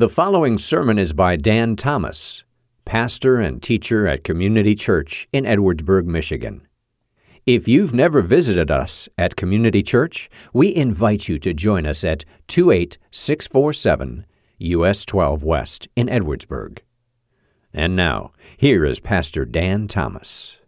The following sermon is by Dan Thomas, pastor and teacher at Community Church in Edwardsburg, Michigan. If you've never visited us at Community Church, we invite you to join us at 28647 US 12 West in Edwardsburg. And now, here is Pastor Dan Thomas.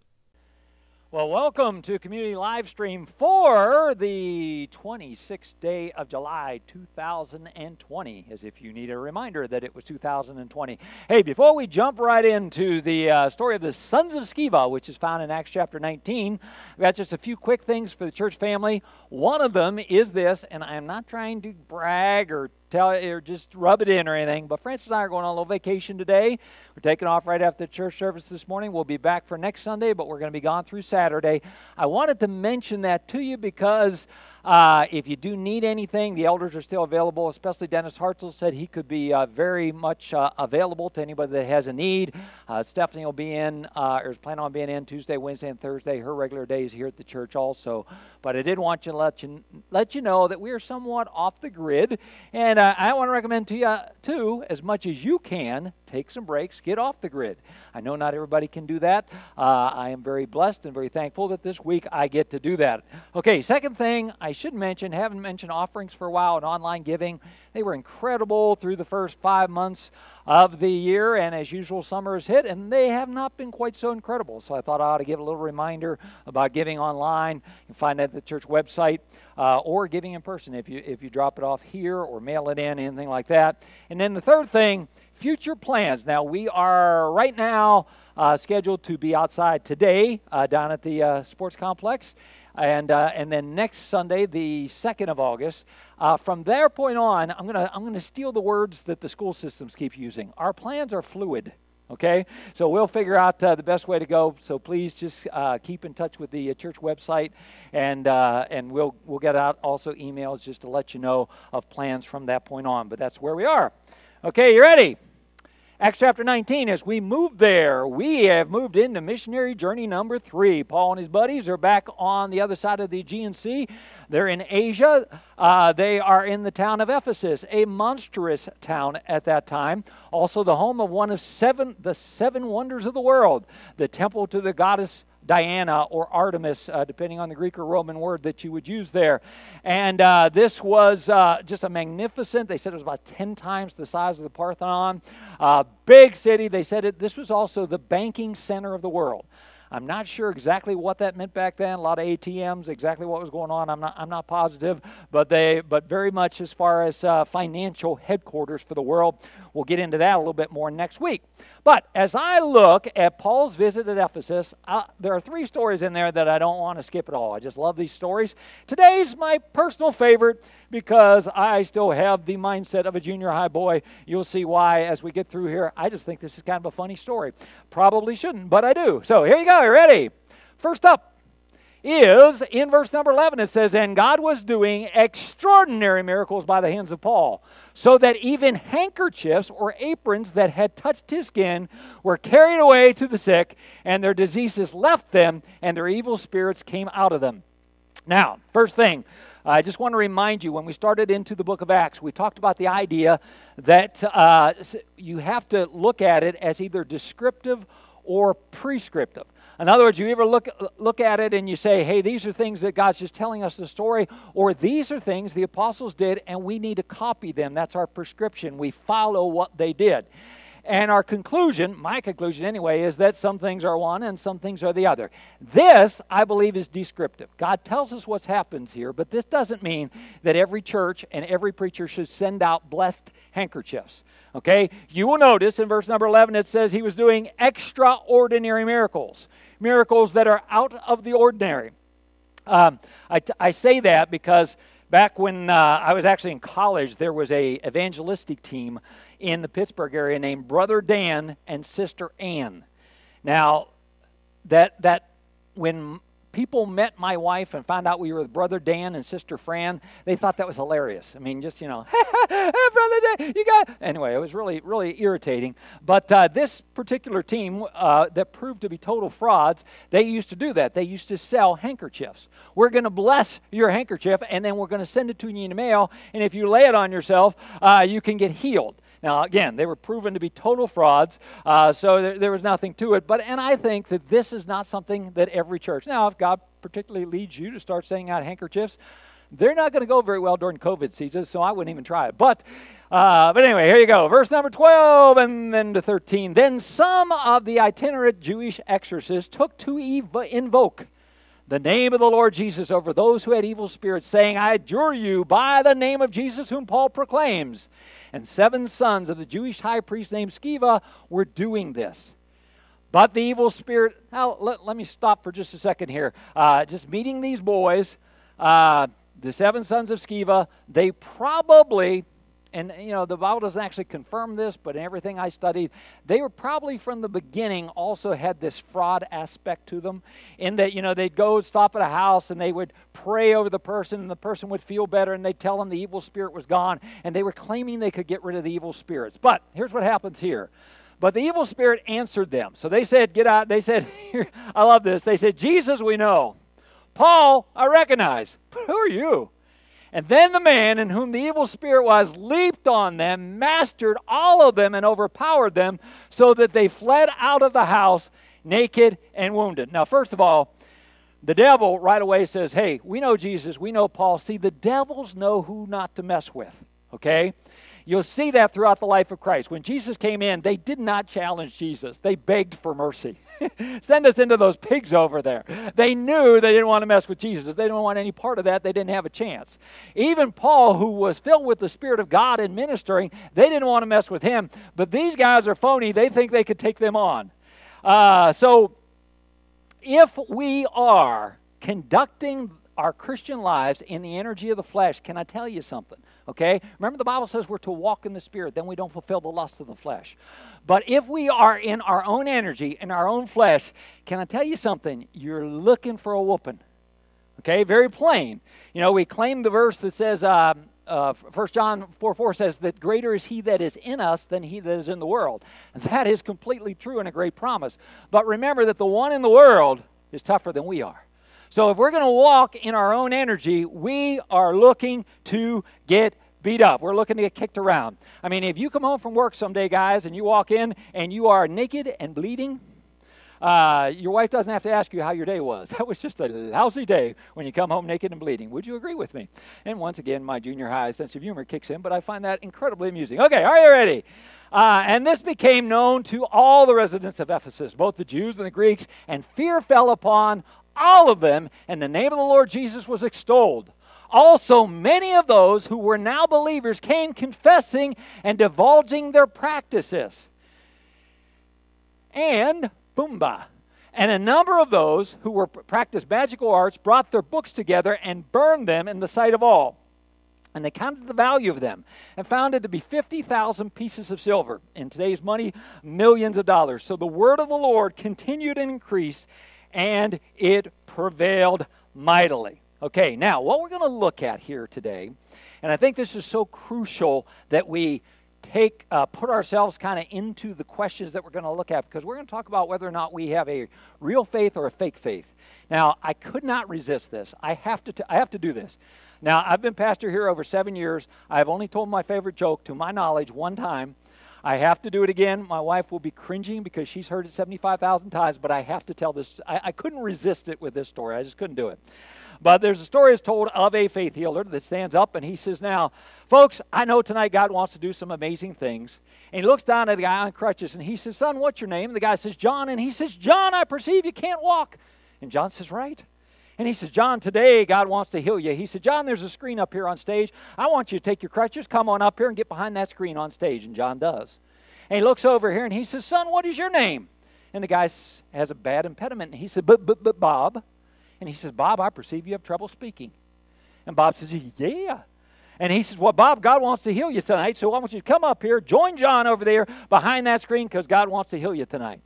Well, welcome to Community Live Stream for the 26th day of July 2020, as if you need a reminder that it was 2020. Hey, before we jump right into the uh, story of the sons of Sceva, which is found in Acts chapter 19, I've got just a few quick things for the church family. One of them is this, and I'm not trying to brag or tell or just rub it in or anything. But Francis and I are going on a little vacation today. We're taking off right after church service this morning. We'll be back for next Sunday, but we're going to be gone through Saturday. I wanted to mention that to you because uh, if you do need anything, the elders are still available, especially Dennis Hartzell said he could be uh, very much uh, available to anybody that has a need. Uh, Stephanie will be in, uh, or is planning on being in Tuesday, Wednesday, and Thursday. Her regular days here at the church also. But I did want you to let you, let you know that we are somewhat off the grid. And uh, I want to recommend to you, too, as much as you can, take some breaks, get off the grid. I know not everybody can do that. I am very blessed and very thankful that this week I get to do that. Okay, second thing, I I should mention, haven't mentioned offerings for a while and online giving. They were incredible through the first five months of the year, and as usual, summer has hit, and they have not been quite so incredible. So I thought I ought to give a little reminder about giving online. You can find that at the church website, uh, or giving in person if you if you drop it off here or mail it in, anything like that. And then the third thing, future plans. Now we are right now uh, scheduled to be outside today uh, down at the uh, sports complex and uh, and then next Sunday, the second of August. Uh, from there point on, I'm gonna I'm gonna steal the words that the school systems keep using. Our plans are fluid. Okay, so we'll figure out uh, the best way to go. So please just uh, keep in touch with the uh, church website, and uh, and we'll we'll get out also emails just to let you know of plans from that point on. But that's where we are. Okay, you ready? Acts chapter 19, as we move there, we have moved into missionary journey number three. Paul and his buddies are back on the other side of the Aegean Sea. They're in Asia. Uh, they are in the town of Ephesus, a monstrous town at that time. Also, the home of one of seven, the seven wonders of the world, the temple to the goddess Diana or Artemis, uh, depending on the Greek or Roman word that you would use there. And uh, this was uh, just a magnificent, they said it was about 10 times the size of the Parthenon. Uh, big city. They said it, this was also the banking center of the world. I'm not sure exactly what that meant back then. A lot of ATMs, exactly what was going on. I'm not. I'm not positive, but they. But very much as far as uh, financial headquarters for the world. We'll get into that a little bit more next week. But as I look at Paul's visit at Ephesus, there are three stories in there that I don't want to skip at all. I just love these stories. Today's my personal favorite because I still have the mindset of a junior high boy. You'll see why as we get through here. I just think this is kind of a funny story. Probably shouldn't, but I do. So here you go. You ready? First up, is in verse number 11 it says and god was doing extraordinary miracles by the hands of paul so that even handkerchiefs or aprons that had touched his skin were carried away to the sick and their diseases left them and their evil spirits came out of them now first thing I just want to remind you when we started into the book of Acts, we talked about the idea that uh, you have to look at it as either descriptive or prescriptive. In other words, you ever look, look at it and you say, hey, these are things that God's just telling us the story, or these are things the apostles did and we need to copy them. That's our prescription. We follow what they did. And our conclusion, my conclusion anyway, is that some things are one and some things are the other. This, I believe, is descriptive. God tells us what happens here, but this doesn't mean that every church and every preacher should send out blessed handkerchiefs. Okay? You will notice in verse number 11 it says he was doing extraordinary miracles, miracles that are out of the ordinary. Um, I, t- I say that because back when uh, I was actually in college, there was a evangelistic team in the Pittsburgh area named Brother Dan and Sister Ann. Now, that that when people met my wife and found out we were with Brother Dan and Sister Fran, they thought that was hilarious. I mean, just, you know, hey, Brother Dan, you got. Anyway, it was really, really irritating. But uh, this particular team uh, that proved to be total frauds, they used to do that. They used to sell handkerchiefs. We're going to bless your handkerchief, and then we're going to send it to you in the mail. And if you lay it on yourself, uh, you can get healed. Now, again, they were proven to be total frauds, uh, so there, there was nothing to it. But and I think that this is not something that every church. Now, if God particularly leads you to start sending out handkerchiefs, they're not going to go very well during COVID season, so I wouldn't even try it. But, uh, but anyway, here you go. Verse number 12 and then to 13. Then some of the itinerant Jewish exorcists took to ev- invoke the name of the Lord Jesus over those who had evil spirits, saying, I adjure you by the name of Jesus whom Paul proclaims. And seven sons of the Jewish high priest named Sceva were doing this. But the evil spirit, now let, let me stop for just a second here. Uh, just meeting these boys, uh, the seven sons of Sceva, they probably, and you know, the Bible doesn't actually confirm this, but in everything I studied, they were probably from the beginning also had this fraud aspect to them, in that, you know, they'd go stop at a house and they would pray over the person, and the person would feel better, and they'd tell them the evil spirit was gone, and they were claiming they could get rid of the evil spirits. But here's what happens here. But the evil spirit answered them. So they said, Get out. They said, I love this. They said, Jesus, we know. Paul, I recognize. But who are you? And then the man in whom the evil spirit was leaped on them, mastered all of them, and overpowered them, so that they fled out of the house naked and wounded. Now, first of all, the devil right away says, Hey, we know Jesus, we know Paul. See, the devils know who not to mess with, okay? You'll see that throughout the life of Christ. When Jesus came in, they did not challenge Jesus, they begged for mercy. Send us into those pigs over there. They knew they didn't want to mess with Jesus. They didn't want any part of that, they didn't have a chance. Even Paul, who was filled with the Spirit of God and ministering, they didn't want to mess with him. But these guys are phony. They think they could take them on. Uh, so if we are conducting our Christian lives in the energy of the flesh, can I tell you something? Okay? Remember, the Bible says we're to walk in the Spirit, then we don't fulfill the lust of the flesh. But if we are in our own energy, in our own flesh, can I tell you something? You're looking for a whooping. Okay? Very plain. You know, we claim the verse that says, uh, uh, 1 John 4 4 says that greater is he that is in us than he that is in the world. And that is completely true and a great promise. But remember that the one in the world is tougher than we are. So if we're going to walk in our own energy, we are looking to get beat up. We're looking to get kicked around. I mean, if you come home from work someday, guys, and you walk in and you are naked and bleeding, uh, your wife doesn't have to ask you how your day was. That was just a lousy day when you come home naked and bleeding. Would you agree with me? And once again, my junior high sense of humor kicks in, but I find that incredibly amusing. Okay, are you ready? Uh, and this became known to all the residents of Ephesus, both the Jews and the Greeks, and fear fell upon all of them, and the name of the Lord Jesus was extolled. Also, many of those who were now believers came confessing and divulging their practices. And, boomba, and a number of those who were practiced magical arts brought their books together and burned them in the sight of all. And they counted the value of them and found it to be 50,000 pieces of silver. In today's money, millions of dollars. So the word of the Lord continued and increased, and it prevailed mightily. Okay, now what we're going to look at here today, and I think this is so crucial that we take uh, put ourselves kind of into the questions that we're going to look at because we're going to talk about whether or not we have a real faith or a fake faith. Now, I could not resist this. I have to. T- I have to do this. Now, I've been pastor here over seven years. I've only told my favorite joke, to my knowledge, one time. I have to do it again. My wife will be cringing because she's heard it 75,000 times, but I have to tell this. I, I couldn't resist it with this story. I just couldn't do it. But there's a story is told of a faith healer that stands up and he says, Now, folks, I know tonight God wants to do some amazing things. And he looks down at the guy on crutches and he says, Son, what's your name? And the guy says, John. And he says, John, I perceive you can't walk. And John says, Right. And he says, John, today God wants to heal you. He said, John, there's a screen up here on stage. I want you to take your crutches, come on up here and get behind that screen on stage. And John does. And he looks over here and he says, Son, what is your name? And the guy has a bad impediment. And he said, But, but, but, Bob. And he says, Bob, I perceive you have trouble speaking. And Bob says, Yeah. And he says, Well, Bob, God wants to heal you tonight, so I want you to come up here, join John over there behind that screen because God wants to heal you tonight.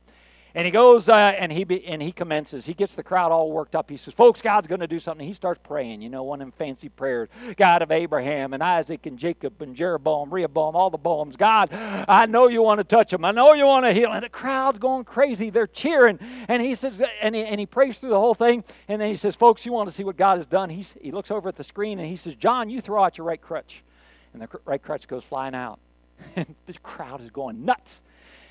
And he goes uh, and he be, and he commences. He gets the crowd all worked up. He says, "Folks, God's going to do something." He starts praying. You know, one of them fancy prayers. God of Abraham and Isaac and Jacob and Jeroboam, Rehoboam, all the boams. God, I know you want to touch them. I know you want to heal. And the crowd's going crazy. They're cheering. And he says, and he, and he prays through the whole thing. And then he says, "Folks, you want to see what God has done?" He's, he looks over at the screen and he says, "John, you throw out your right crutch." And the right crutch goes flying out. And the crowd is going nuts.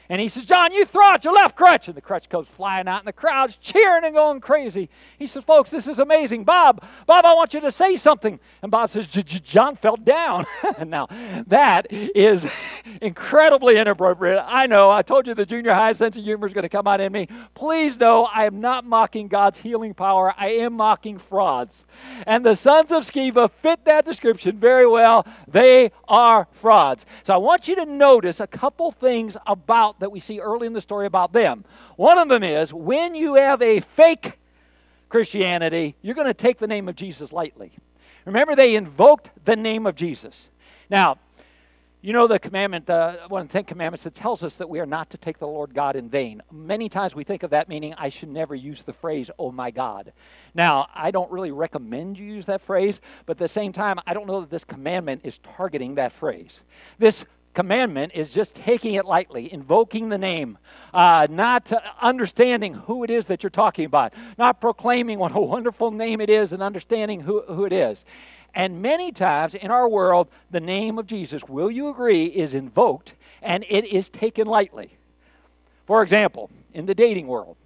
And he says, John, you throw out your left crutch. And the crutch goes flying out, and the crowd's cheering and going crazy. He says, Folks, this is amazing. Bob, Bob, I want you to say something. And Bob says, John fell down. now, that is incredibly inappropriate. I know. I told you the junior high sense of humor is going to come out in me. Please know I am not mocking God's healing power. I am mocking frauds. And the sons of Sceva fit that description very well. They are frauds. So I want you to notice a couple things about that we see early in the story about them. One of them is when you have a fake Christianity, you're going to take the name of Jesus lightly. Remember, they invoked the name of Jesus. Now, you know the commandment, uh, one of the Ten Commandments that tells us that we are not to take the Lord God in vain. Many times we think of that meaning, I should never use the phrase, oh my God. Now, I don't really recommend you use that phrase, but at the same time, I don't know that this commandment is targeting that phrase. This commandment is just taking it lightly, invoking the name, uh, not understanding who it is that you're talking about, not proclaiming what a wonderful name it is and understanding who, who it is. And many times in our world, the name of Jesus, will you agree, is invoked and it is taken lightly. For example, in the dating world,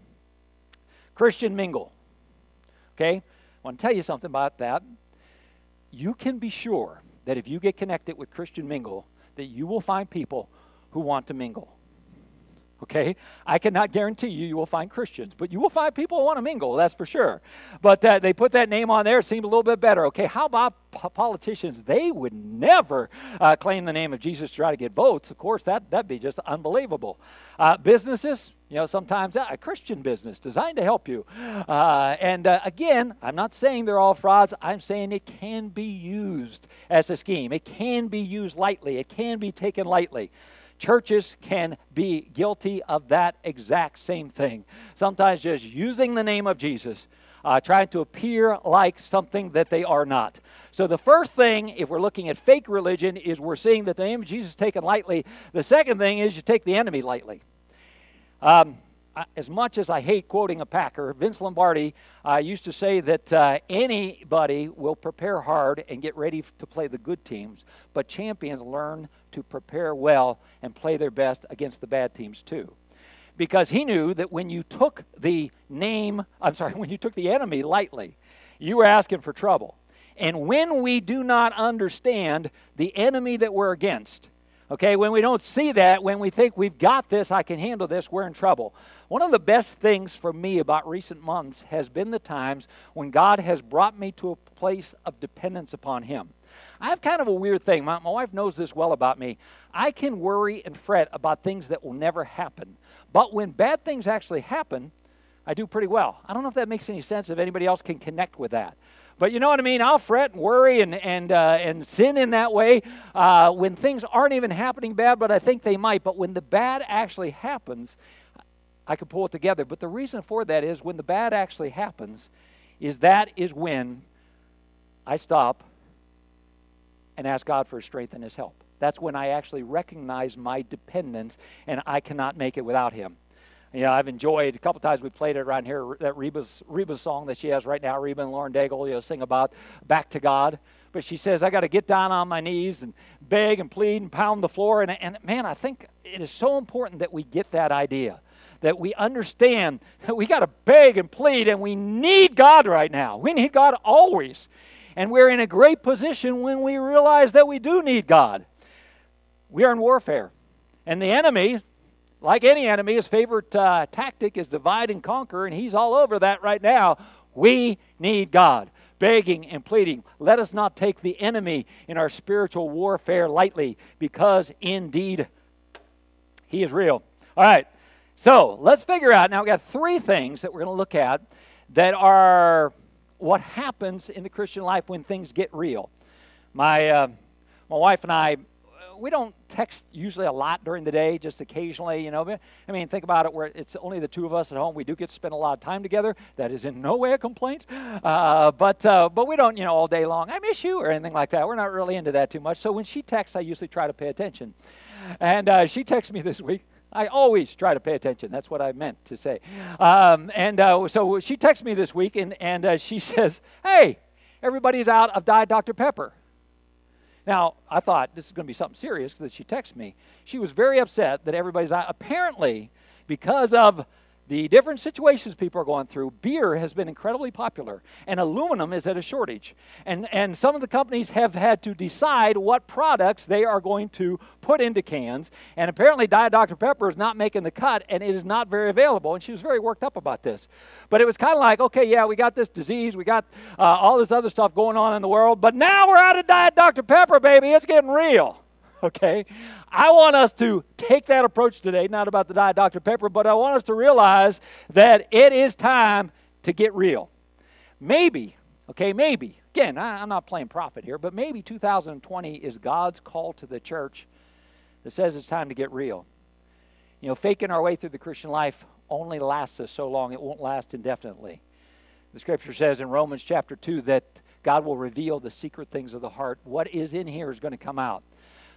Christian mingle. Okay? I want to tell you something about that. You can be sure that if you get connected with Christian mingle, that you will find people who want to mingle. Okay? I cannot guarantee you you will find Christians, but you will find people who want to mingle, that's for sure. But uh, they put that name on there, it seemed a little bit better. Okay, how about politicians? They would never uh, claim the name of Jesus to try to get votes. Of course, that, that'd be just unbelievable. Uh, businesses, you know, sometimes uh, a Christian business designed to help you. Uh, and uh, again, I'm not saying they're all frauds. I'm saying it can be used as a scheme. It can be used lightly. It can be taken lightly. Churches can be guilty of that exact same thing. Sometimes just using the name of Jesus, uh, trying to appear like something that they are not. So, the first thing, if we're looking at fake religion, is we're seeing that the name of Jesus is taken lightly. The second thing is you take the enemy lightly. Um, as much as I hate quoting a Packer, Vince Lombardi uh, used to say that uh, anybody will prepare hard and get ready to play the good teams, but champions learn to prepare well and play their best against the bad teams too. Because he knew that when you took the name, I'm sorry, when you took the enemy lightly, you were asking for trouble. And when we do not understand the enemy that we're against, Okay, when we don't see that, when we think we've got this, I can handle this, we're in trouble. One of the best things for me about recent months has been the times when God has brought me to a place of dependence upon Him. I have kind of a weird thing. My, my wife knows this well about me. I can worry and fret about things that will never happen. But when bad things actually happen, I do pretty well. I don't know if that makes any sense, if anybody else can connect with that. But you know what I mean? I'll fret and worry and, and, uh, and sin in that way uh, when things aren't even happening bad, but I think they might. But when the bad actually happens, I can pull it together. But the reason for that is when the bad actually happens, is that is when I stop and ask God for his strength and his help. That's when I actually recognize my dependence and I cannot make it without him. You know, I've enjoyed a couple times we played it around here. That Reba's Reba's song that she has right now, Reba and Lauren Daigle, you know, sing about back to God. But she says, I got to get down on my knees and beg and plead and pound the floor. And, and man, I think it is so important that we get that idea, that we understand that we got to beg and plead, and we need God right now. We need God always. And we're in a great position when we realize that we do need God. We are in warfare. And the enemy, like any enemy, his favorite uh, tactic is divide and conquer, and he's all over that right now. We need God. Begging and pleading. Let us not take the enemy in our spiritual warfare lightly, because indeed he is real. All right, so let's figure out. Now, we've got three things that we're going to look at that are what happens in the Christian life when things get real. My, uh, my wife and I we don't text usually a lot during the day, just occasionally, you know. I mean, think about it where it's only the two of us at home. We do get to spend a lot of time together. That is in no way a complaint. Uh, but, uh, but we don't, you know, all day long, I miss you or anything like that. We're not really into that too much. So when she texts, I usually try to pay attention. And uh, she texted me this week. I always try to pay attention. That's what I meant to say. Um, and uh, so she texted me this week and, and uh, she says, Hey, everybody's out of Diet Dr. Pepper. Now, I thought this is going to be something serious because she texted me. She was very upset that everybody's apparently because of the different situations people are going through, beer has been incredibly popular, and aluminum is at a shortage. And, and some of the companies have had to decide what products they are going to put into cans. And apparently, Diet Dr. Pepper is not making the cut, and it is not very available. And she was very worked up about this. But it was kind of like, okay, yeah, we got this disease, we got uh, all this other stuff going on in the world, but now we're out of Diet Dr. Pepper, baby. It's getting real. okay? I want us to take that approach today, not about the Diet Dr. Pepper, but I want us to realize that it is time to get real. Maybe, okay, maybe, again, I, am not playing prophet here, but maybe 2020 is God's call to the church that says it's time to get real. You know, faking our way through the Christian life only lasts us so long, it won't last indefinitely. The scripture says in Romans chapter 2 that God will reveal the secret things of the heart. What is in here is going to come out.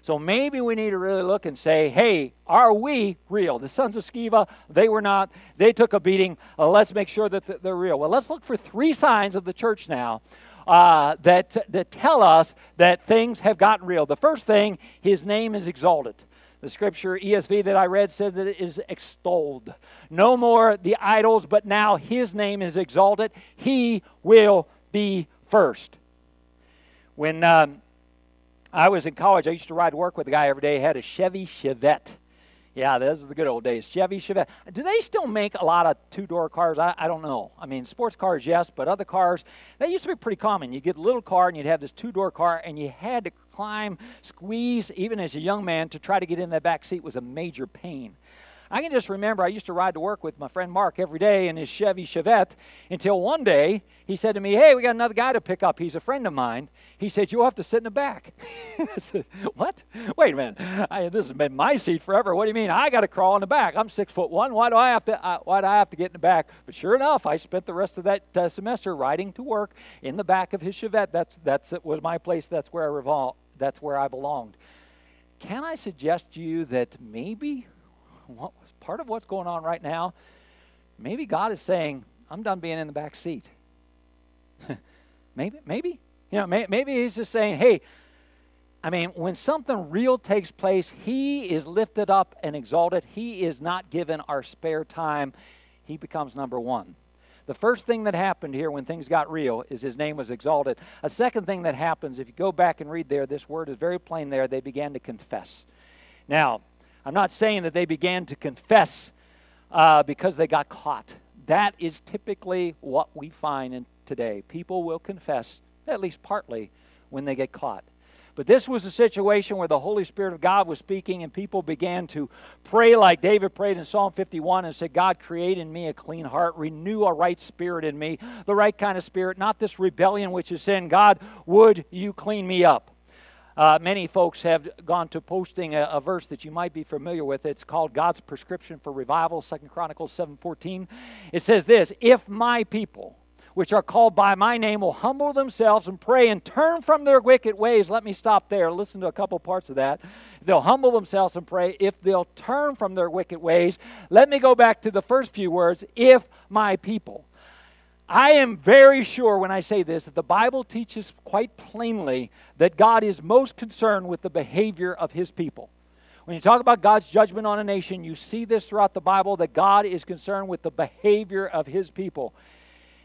So maybe we need to really look and say, hey, are we real? The sons of Sceva, they were not. They took a beating. Uh, let's make sure that they're real. Well, let's look for three signs of the church now uh, that, that tell us that things have gotten real. The first thing, his name is exalted. The scripture ESV that I read said that it is extolled. No more the idols, but now his name is exalted. He will be first. When um, I was in college. I used to ride to work with a guy every day. He had a Chevy Chevette. Yeah, those are the good old days. Chevy Chevette. Do they still make a lot of two door cars? I, I don't know. I mean, sports cars, yes, but other cars, that used to be pretty common. You get a little car and you'd have this two door car, and you had to climb, squeeze, even as a young man, to try to get in that back seat was a major pain. I can just remember I used to ride to work with my friend Mark every day in his Chevy Chevette until one day he said to me, Hey, we got another guy to pick up. He's a friend of mine. He said, You'll have to sit in the back. I said, What? Wait a minute. I, this has been my seat forever. What do you mean? I got to crawl in the back. I'm six foot one. Why do I have to? Uh, why do I have to get in the back? But sure enough, I spent the rest of that uh, semester riding to work in the back of his Chevette. That's that's was my place. That's where I revolved. That's where I belonged. Can I suggest to you that maybe what part of what's going on right now, maybe God is saying, I'm done being in the back seat. maybe, maybe. You know, may, maybe He's just saying, hey, I mean, when something real takes place, He is lifted up and exalted. He is not given our spare time. He becomes number one. The first thing that happened here when things got real is his name was exalted. A second thing that happens, if you go back and read there, this word is very plain there. They began to confess. Now, I'm not saying that they began to confess uh, because they got caught. That is typically what we find in today. People will confess, at least partly, when they get caught. But this was a situation where the Holy Spirit of God was speaking, and people began to pray like David prayed in Psalm 51 and said, God, create in me a clean heart, renew a right spirit in me, the right kind of spirit, not this rebellion which is sin. God, would you clean me up? Uh, many folks have gone to posting a, a, verse that you might be familiar with. It's called God's prescription for revival, Second Chronicles 7:14. It says this: If my people, which are called by my name, will humble themselves and pray and turn from their wicked ways. Let me stop there. Listen to a couple parts of that. If they'll humble themselves and pray. If they'll turn from their wicked ways. Let me go back to the first few words. If my people. I am very sure when I say this that the Bible teaches quite plainly that God is most concerned with the behavior of his people. When you talk about God's judgment on a nation, you see this throughout the Bible that God is concerned with the behavior of his people.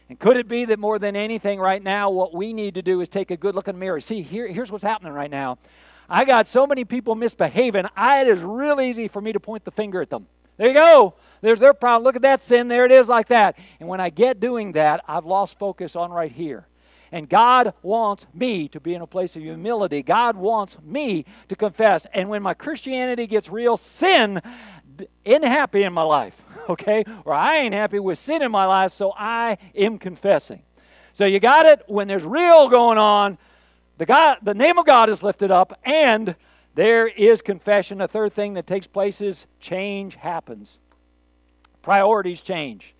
And could it be that more than anything right now, what we need to do is take a good look in the mirror? See, here, here's what's happening right now. I got so many people misbehaving, it is real easy for me to point the finger at them. There you go. There's their problem. Look at that sin. There it is, like that. And when I get doing that, I've lost focus on right here. And God wants me to be in a place of humility. God wants me to confess. And when my Christianity gets real, sin isn't happy in my life, okay? Or I ain't happy with sin in my life, so I am confessing. So you got it? When there's real going on, the, God, the name of God is lifted up, and there is confession. A third thing that takes place is change happens. Priorities change.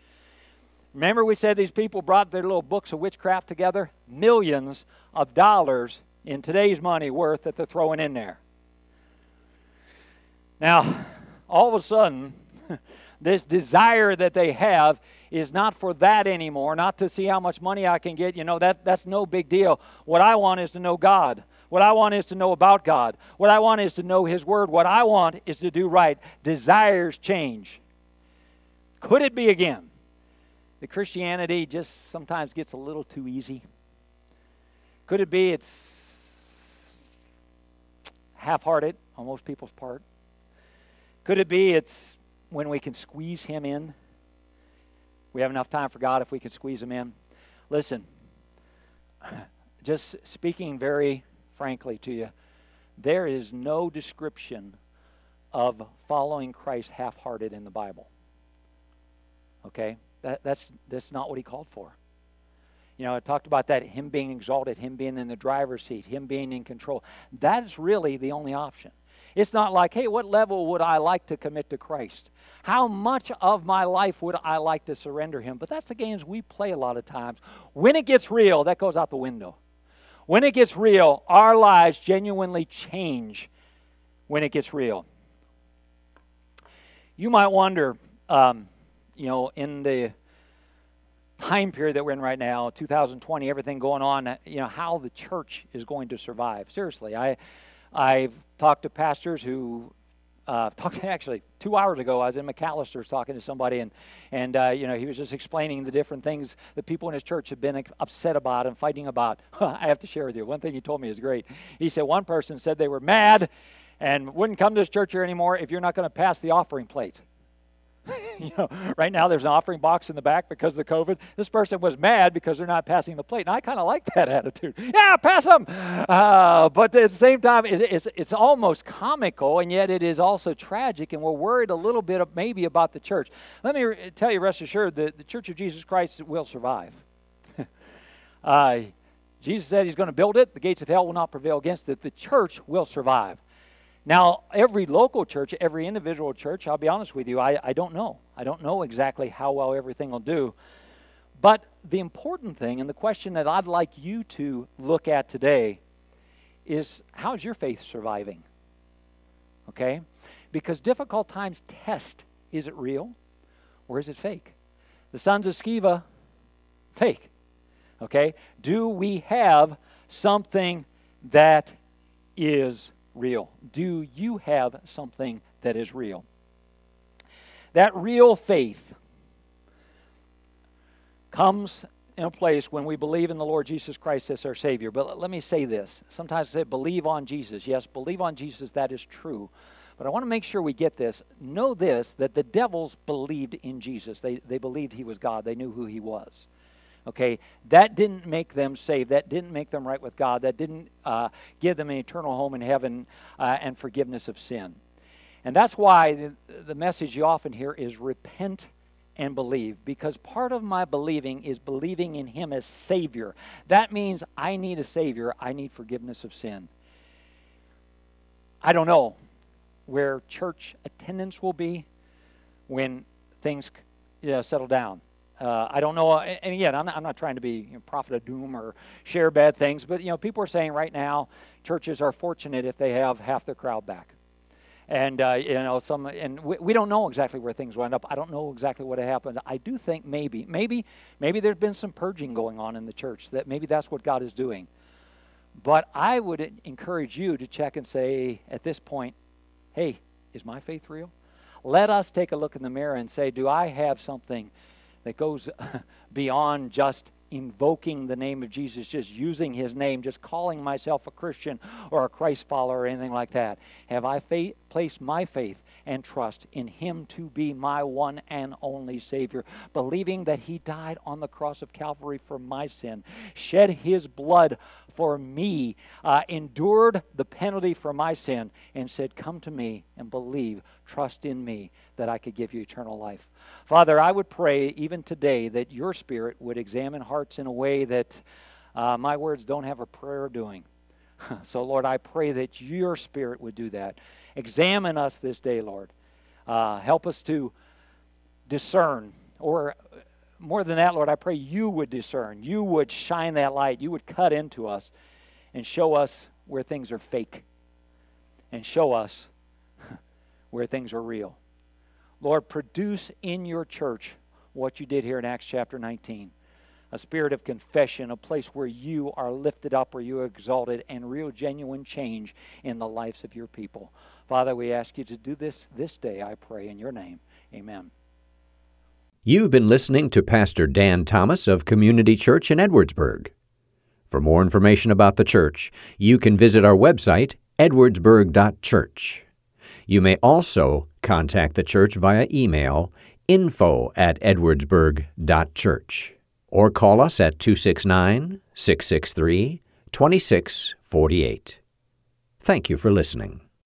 Remember, we said these people brought their little books of witchcraft together? Millions of dollars in today's money worth that they're throwing in there. Now, all of a sudden, this desire that they have is not for that anymore, not to see how much money I can get. You know, that, that's no big deal. What I want is to know God. What I want is to know about God. What I want is to know His Word. What I want is to do right. Desires change. Could it be again that Christianity just sometimes gets a little too easy? Could it be it's half hearted on most people's part? Could it be it's when we can squeeze Him in? We have enough time for God if we can squeeze Him in. Listen, just speaking very frankly to you, there is no description of following Christ half hearted in the Bible. Okay? That, that's, that's not what he called for. You know, I talked about that, him being exalted, him being in the driver's seat, him being in control. That's really the only option. It's not like, hey, what level would I like to commit to Christ? How much of my life would I like to surrender Him? But that's the games we play a lot of times. When it gets real, that goes out the window. When it gets real, our lives genuinely change when it gets real. You might wonder, um, you know, in the time period that we're in right now, 2020, everything going on, you know, how the church is going to survive. Seriously, I, I've talked to pastors who uh, talked actually two hours ago. I was in McAlister's talking to somebody, and and uh, you know he was just explaining the different things that people in his church have been upset about and fighting about. I have to share with you one thing he told me is great. He said one person said they were mad and wouldn't come to his church here anymore if you're not going to pass the offering plate. you know, right now there's an offering box in the back because of the COVID. This person was mad because they're not passing the plate. And I kind of like that attitude. Yeah, pass them. Uh, but at the same time, it, it's, it's almost comical, and yet it is also tragic, and we're worried a little bit of maybe about the church. Let me re- tell you, rest assured, that the Church of Jesus Christ will survive. uh, Jesus said he's going to build it. The gates of hell will not prevail against it. The church will survive. Now, every local church, every individual church, I'll be honest with you, I, I don't know. I don't know exactly how well everything will do. But the important thing, and the question that I'd like you to look at today, is how's your faith surviving? Okay? Because difficult times test is it real or is it fake? The sons of Sceva, fake. Okay? Do we have something that is real? Do you have something that is real? That real faith comes in a place when we believe in the Lord Jesus Christ as our Savior. But let me say this. Sometimes I say, believe on Jesus. Yes, believe on Jesus, that is true. But I want to make sure we get this. Know this that the devils believed in Jesus, they, they believed he was God, they knew who he was. Okay, that didn't make them saved. That didn't make them right with God. That didn't uh, give them an eternal home in heaven uh, and forgiveness of sin. And that's why the, the message you often hear is repent and believe, because part of my believing is believing in Him as Savior. That means I need a Savior, I need forgiveness of sin. I don't know where church attendance will be when things you know, settle down. Uh, I don't know, and again, I'm not, I'm not trying to be you know, prophet of doom or share bad things, but you know, people are saying right now churches are fortunate if they have half their crowd back, and uh, you know, some, and we, we don't know exactly where things will end up. I don't know exactly what happened. I do think maybe, maybe, maybe there's been some purging going on in the church. That maybe that's what God is doing. But I would encourage you to check and say at this point, hey, is my faith real? Let us take a look in the mirror and say, do I have something? That goes beyond just invoking the name of Jesus, just using his name, just calling myself a Christian or a Christ follower or anything like that? Have I faith, placed my faith and trust in him to be my one and only Savior, believing that he died on the cross of Calvary for my sin, shed his blood for me, uh, endured the penalty for my sin, and said, Come to me and believe, trust in me that I could give you eternal life. Father, I would pray even today that your Spirit would examine hearts in a way that uh, my words don't have a prayer of doing. so, Lord, I pray that your Spirit would do that. Examine us this day, Lord. Uh, help us to discern, or more than that, Lord, I pray you would discern. You would shine that light. You would cut into us and show us where things are fake and show us where things are real. Lord, produce in your church what you did here in Acts chapter 19 a spirit of confession, a place where you are lifted up, where you are exalted, and real genuine change in the lives of your people. Father, we ask you to do this this day, I pray, in your name. Amen. You've been listening to Pastor Dan Thomas of Community Church in Edwardsburg. For more information about the church, you can visit our website, edwardsburg.church. You may also contact the church via email info at edwardsburg.church or call us at 269 663 2648. Thank you for listening.